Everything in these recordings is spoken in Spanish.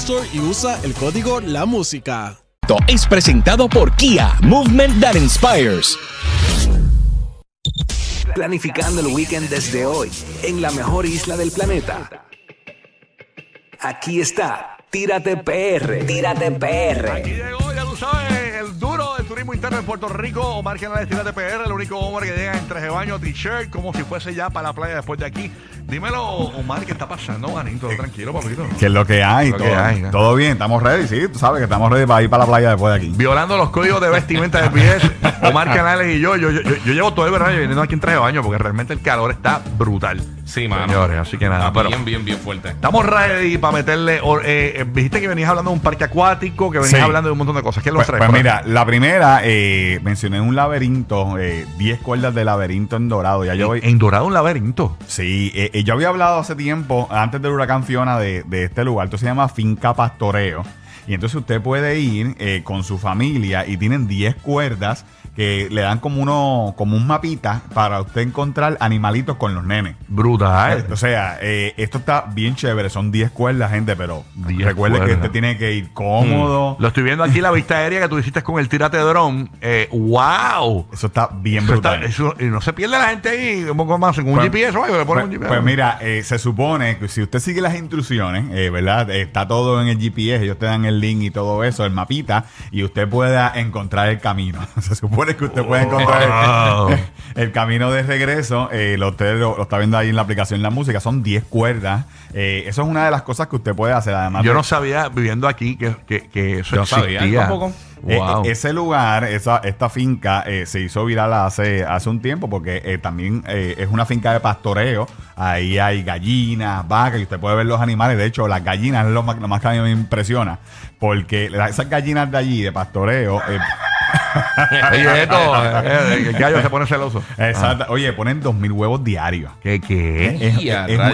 Store y usa el código La Música. Es presentado por Kia, Movement That Inspires. Planificando el weekend desde hoy, en la mejor isla del planeta. Aquí está, Tírate PR, Tírate PR. Aquí llegó, ya tú sabes, el duro del turismo interno en Puerto Rico, Omar Canales Tírate PR, el único hombre que llega en traje de baño, t-shirt, como si fuese ya para la playa después de aquí. Dímelo, Omar, ¿qué está pasando, manito? Tranquilo, papito. Que es lo que hay, Lo todo, que hay, ¿no? todo bien, estamos ready, sí, tú sabes que estamos ready para ir para la playa después de aquí. Violando los códigos de vestimenta del BS, Omar Canales y yo, yo, yo, yo llevo todo el verano viniendo aquí en traje de baño porque realmente el calor está brutal. Sí, mano. Señores, así que nada, Está pero bien, bien, bien fuerte. estamos ready para meterle. or- eh, eh, dijiste que venías hablando de un parque acuático, que venías Sí. hablando de un montón de cosas. ¿Qué es los Pues, tres? pues por mira, la primera, eh, mencioné un laberinto, eh, 10 cuerdas de laberinto en dorado. Ya yo voy. en Dorado un laberinto. Sí, eh, yo había hablado hace tiempo, antes del huracán Fiona, de, de este lugar. Esto se llama Finca Pastoreo. Y entonces usted puede ir eh, con su familia y tienen 10 cuerdas que le dan como uno, como un mapita para usted encontrar animalitos con los nenes. Brutal. O sea, eh, esto está bien chévere. Son 10 cuerdas, gente, pero 10 recuerde que usted tiene que ir cómodo. Lo estoy viendo aquí la vista aérea que tú hiciste con el tírate dron. Eh, ¡Wow! Eso está bien Eso está- brutal. eso- y no se pierde la gente ahí. ¿Cómo más? ¿Con un Pues- GPS? Le ponen Pues, un GPS. pues mira, eh, se supone que si usted sigue las instrucciones, eh, ¿verdad? Eh, Está todo en el GPS, ellos te dan el link y todo eso, el mapita, y usted pueda encontrar el camino. se supone que usted puede encontrar Wow. el, el camino de regreso. eh, lo, usted lo, lo está viendo ahí en la aplicación La Música, son 10 cuerdas. Eh, eso es una de las cosas que usted puede hacer. Además, Yo no sabía, viviendo aquí, que, que, que eso Yo no sabía, tampoco. Eh, Wow. ese lugar, esa, esta finca, eh, se hizo viral hace, hace un tiempo porque eh, también eh, es una finca de pastoreo. Ahí hay gallinas, vacas, y usted puede ver los animales. De hecho, las gallinas es lo más, lo más que a mí me impresiona. Porque esas gallinas de allí, de pastoreo, Oye, esto, eh, eh, el gallo se pone celoso. exacta- oye, ponen dos mil huevos diarios. ¿Qué? ¿Qué?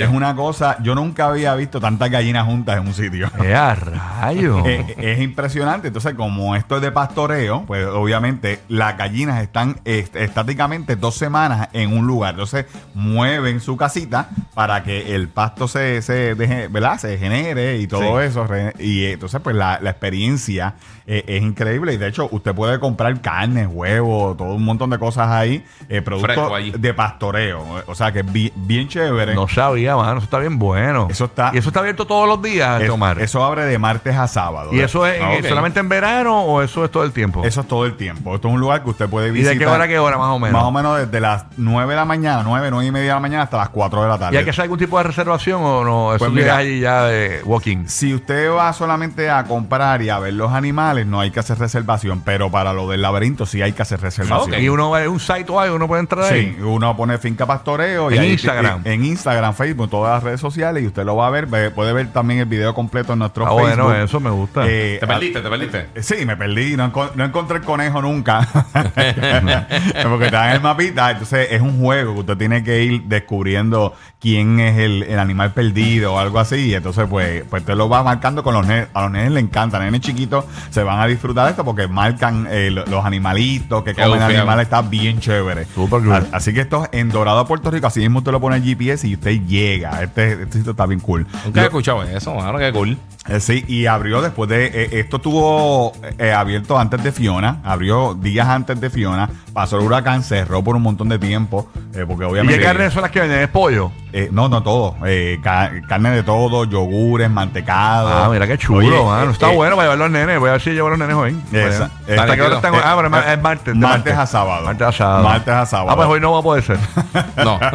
Es, una cosa, yo nunca había visto tantas gallinas juntas en un sitio. ¿Qué a rayo? Eh, es impresionante. Entonces, como esto es de pastoreo, pues obviamente las gallinas están est- estáticamente dos semanas en un lugar. Entonces, mueven su casita para que el pasto se, se deje, ¿verdad? Se genere y todo Sí. eso. Y eh, entonces, pues la, la experiencia eh, es increíble. Y de hecho, usted puede comprar carne, huevos, todo un montón de cosas ahí, eh, productos de pastoreo. O sea, que es bi- bien chévere. No sabía, mano. Eso está bien bueno. Eso está- ¿Y eso está abierto todos los días, Es- Omar? eso abre de martes a sábado. ¿Y eso es Ah, eh, solamente en verano o eso es todo el tiempo? Eso es todo el tiempo. Esto es un lugar que usted puede ¿Y visitar. de qué hora a qué hora, más o menos? Más o menos desde las 9 de la mañana, 9, 9 y media de la mañana hasta las 4 de la tarde. ¿Y hay que hacer algún tipo de reservación o no? Eso Pues mira. allí ya de walking. Si usted va solamente a comprar y a ver los animales, no hay que hacer reservación. Pero para lo del laberinto sí hay que hacer reservación. Ok. Y uno va a un site o algo, uno puede entrar ahí. Sí, uno pone finca pastoreo y En ahí- Instagram. En, en Instagram, Facebook, todas las redes sociales y usted lo va a ver. Ve- Puede ver también el video completo en nuestro Ah, Facebook. bueno, eso me gusta. Eh, Te perdiste, te perdiste. Eh, Sí, me perdí, no, enco- no encontré el conejo nunca. Porque está en el mapita, entonces es un juego que usted tiene que ir descubriendo quién es el, el animal perdido o algo así. Y entonces, pues, pues te lo va marcando con los nenes. A los nenes les encanta, nenes chiquitos se van a disfrutar de esto porque marcan eh, lo- los animalitos que comen animales, está bien chévere. Super cool. A- Así que esto es en Dorado, Puerto Rico. Así mismo usted lo pone en GPS y usted llega. Este, este sitio está bien cool. Nunca he escuchado eso, mano, qué cool. Eh, sí, y abrió después de. eh, esto estuvo eh, abierto antes de Fiona, abrió días antes de Fiona, pasó el huracán, cerró por un montón de tiempo, eh, porque ¿Y obviamente. qué carnes son las que venden? ¿Es pollo? Eh, no, no todo. Eh, ca- carne de todo, yogures, mantecado. Ah, mira qué chulo, Oye, mano. eh, Está eh, bueno para llevar los nenes. Voy a ver si llevo a los nenes hoy. Esa- Bueno. ¿Hasta qué hora están? eh, Ah, pero es eh, martes. de martes a sábado. Martes a sábado. Martes a sábado. Ah, pues hoy no va a poder ser. No.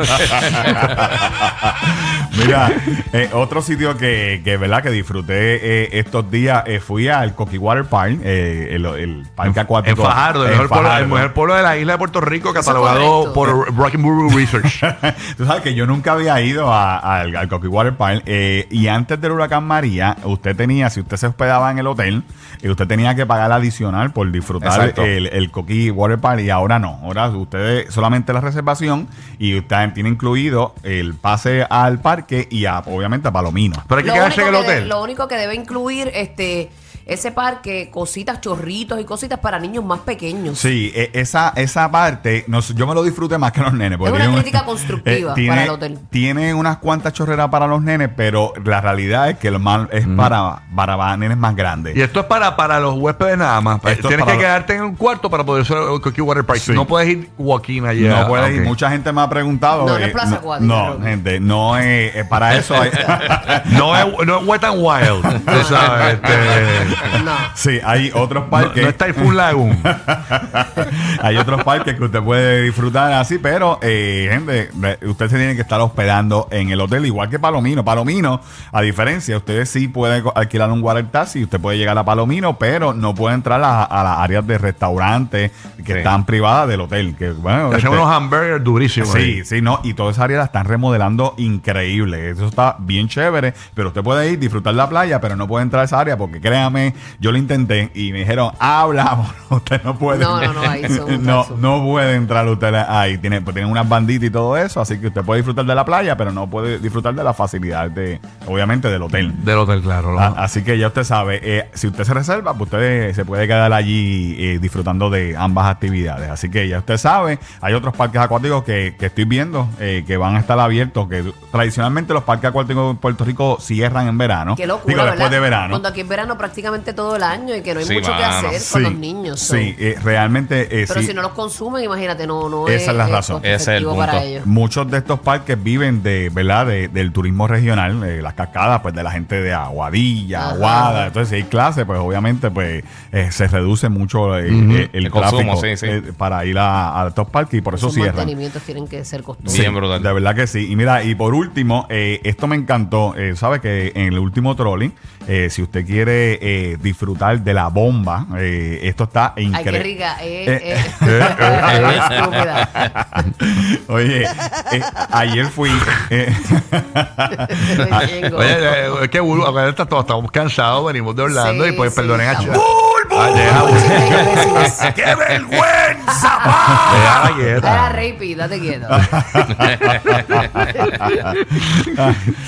Mira, eh, otro sitio que, que, ¿verdad? que disfruté eh, estos días, eh, fui al Coqui Water Park, eh, el, el parque En acuático. Fajardo, el en mejor, pueblo, el mejor pueblo de la isla de Puerto Rico, catalogado por Brockenborough Research. Tú sabes que yo nunca había ido a- al, al Coqui Water Park eh, y antes del huracán María, usted tenía, si usted se hospedaba en el hotel, eh, usted tenía que pagar adicional por disfrutar Exacto. el, el Coqui Water Park y ahora no. Ahora usted solamente la reservación y usted tiene incluido el pase al parque y a, obviamente a Palomino. Pero hay que Lo quedarse en el de- hotel. lo único que debe incluir este ese parque, cositas, chorritos y cositas para niños más pequeños. Sí, e- esa, esa parte, no yo me lo disfruté más que los nenes. porque Es una un- crítica constructiva tiene, para el hotel. Tiene unas cuantas chorreras para los nenes, pero la realidad es que lo más es para, para nenes más grandes. Y esto es para, para los huéspedes nada más. Esto es Tienes que los- quedarte en un cuarto para poder hacer el Cookie Water Park. Sí. No puedes ir walking allí. no Ah, puede ir. Mucha gente me ha preguntado. No, no es eh, Plaza no, gente, no es eh, para eso. hay- No es, no es Wet and Wild. tú sabes, este, No. sí, hay otros no, parques. no es Typhoon Lagoon. Hay otros parques que usted puede disfrutar así, pero, eh, gente, usted se tiene que estar hospedando en el hotel, igual que Palomino. Palomino, a diferencia, usted sí puede co- alquilar un water taxi, usted puede llegar a Palomino, pero no puede entrar a, a las áreas de restaurantes que Sí. están privadas del hotel. Que, bueno, Hacen este- unos hamburgers durísimos. Sí, ahí. sí, no, y toda esa área la están remodelando increíble. Eso está bien chévere, pero usted puede ir, disfrutar la playa, pero no puede entrar a esa área porque créame, yo lo intenté y me dijeron, hablamos, usted no puede. No, no, no, ahí son un no, caso. no puede entrar usted ahí. Tiene, pues, tienen unas banditas y todo eso, así que usted puede disfrutar de la playa, pero no puede disfrutar de la facilidad de, obviamente, del hotel. Del hotel, claro. Así que ya usted sabe, eh, si usted se reserva, pues usted se puede quedar allí eh, disfrutando de ambas actividades. Así que ya usted sabe, hay otros parques acuáticos que, que estoy viendo eh, que van a estar abiertos, que tradicionalmente los parques acuáticos en Puerto Rico cierran en verano. Qué locura, Digo, después ¿verdad? de verano. Cuando aquí es verano prácticamente todo el año y que no hay Sí, mucho que hacer con los niños. so. Sí, eh, realmente eh, Pero sí. si no los consumen, imagínate, no, no Esa es la eh, razón. Ese es el efectivo para punto. ellos. Muchos de estos parques viven de, ¿verdad? De- del turismo regional, eh, las cascadas, pues de la gente de Aguadilla, Ajá. Aguada. Entonces, si hay clases, pues obviamente, pues eh, se reduce mucho el, El consumo, tráfico sí, sí. eh, para ir a, a estos parques y por eso Sus cierran. mantenimientos tienen que ser costosos. De verdad que sí. Y mira, y por último, eh, esto me encantó. Eh, Sabe que en el último trolley, eh, si usted quiere eh, disfrutar de la bomba, eh, esto está Ay, qué increíble. rica. Eh, Eh, eh, eh. Oye, eh, ayer fui. eh. Oye, eh, es que Bulbo, acuérdate, todos estamos cansados, venimos de Orlando Sí, y pues sí, perdonen a estamos- Ch- Ah. ¡Qué vergüenza, pa! Era Rapey, date quieto.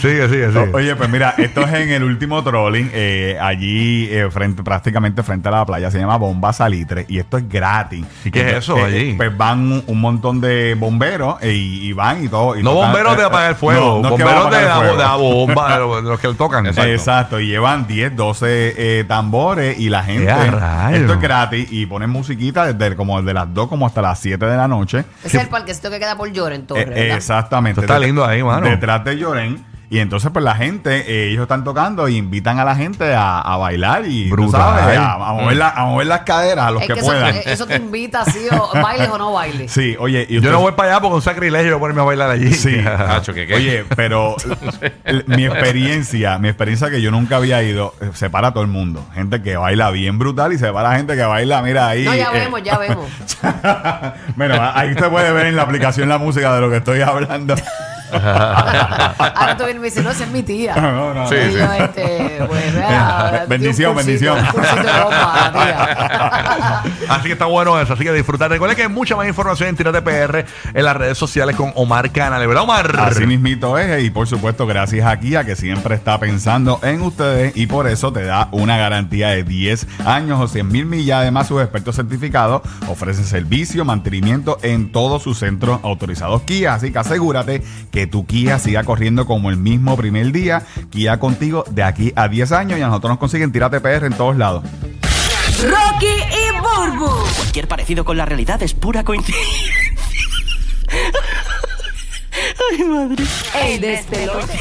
Sigue, sigue, sigue. O- Oye, pues mira, esto es en el último trolling, eh, allí eh, frente, prácticamente frente a la playa, se llama Bomba Salitre y esto es gratis. ¿Y qué es Entonces, eso eh, allí? Pues van un, un montón de bomberos eh, y, y van y todo. y no tocan- bomberos de eh, apagar el fuego, no, no es que van a bomberos de, apagar la, el de la fuego. bomba, de los, de los que le tocan. Exacto. y llevan 10, 12 eh, tambores y la gente. ¡Qué rayos! Esto es gratis y ponen musiquita desde como desde las 2 como hasta las 7 de la noche. Ese es el parquecito que queda por Lloren, Torres. Eh, exactamente. Esto está lindo ahí, mano. Detrás de Lloren. Y entonces, pues la gente, eh, ellos están tocando y invitan a la gente a, a bailar y tú Brutal. sabes, a, a mover la- a mover las caderas a los Es que, puedan. eso te invita así, o bailes o no bailes. Sí, oye, y Yo usted- no voy para allá porque un sacrilegio ponerme a bailar allí. Sí. Oye, pero mi experiencia, mi experiencia que yo nunca había ido, eh, separa a todo el mundo. Gente que baila bien brutal y separa gente que baila, mira ahí. No, ya eh, vemos, ya vemos. bueno, ahí se puede ver en la aplicación la música de lo que estoy hablando. Ahora tú vienes y me dices, no, esa es mi tía. No, no, Sí, y sí. yo, este, pues, vea, Bendición, di un cursito, bendición. ropa. Así que está bueno eso. Así que disfrutar. Recuerden que hay mucha más información en Tírate PR en las redes sociales con Omar Canales. ¿Verdad, Omar? Así mismito es, y por supuesto, gracias a Kia, que siempre está pensando en ustedes y por eso te da una garantía de 10 años o 100 mil millas. Además, sus expertos certificados ofrecen servicio, mantenimiento en todos sus centros autorizados Kia. Así que asegúrate que que tu Kia siga corriendo como el mismo primer día. Kia contigo de aquí a 10 años y a nosotros nos consiguen Tírate PR en todos lados. Rocky y Burbu. Cualquier parecido con la realidad es pura coincidencia. Ay, madre. El despelote.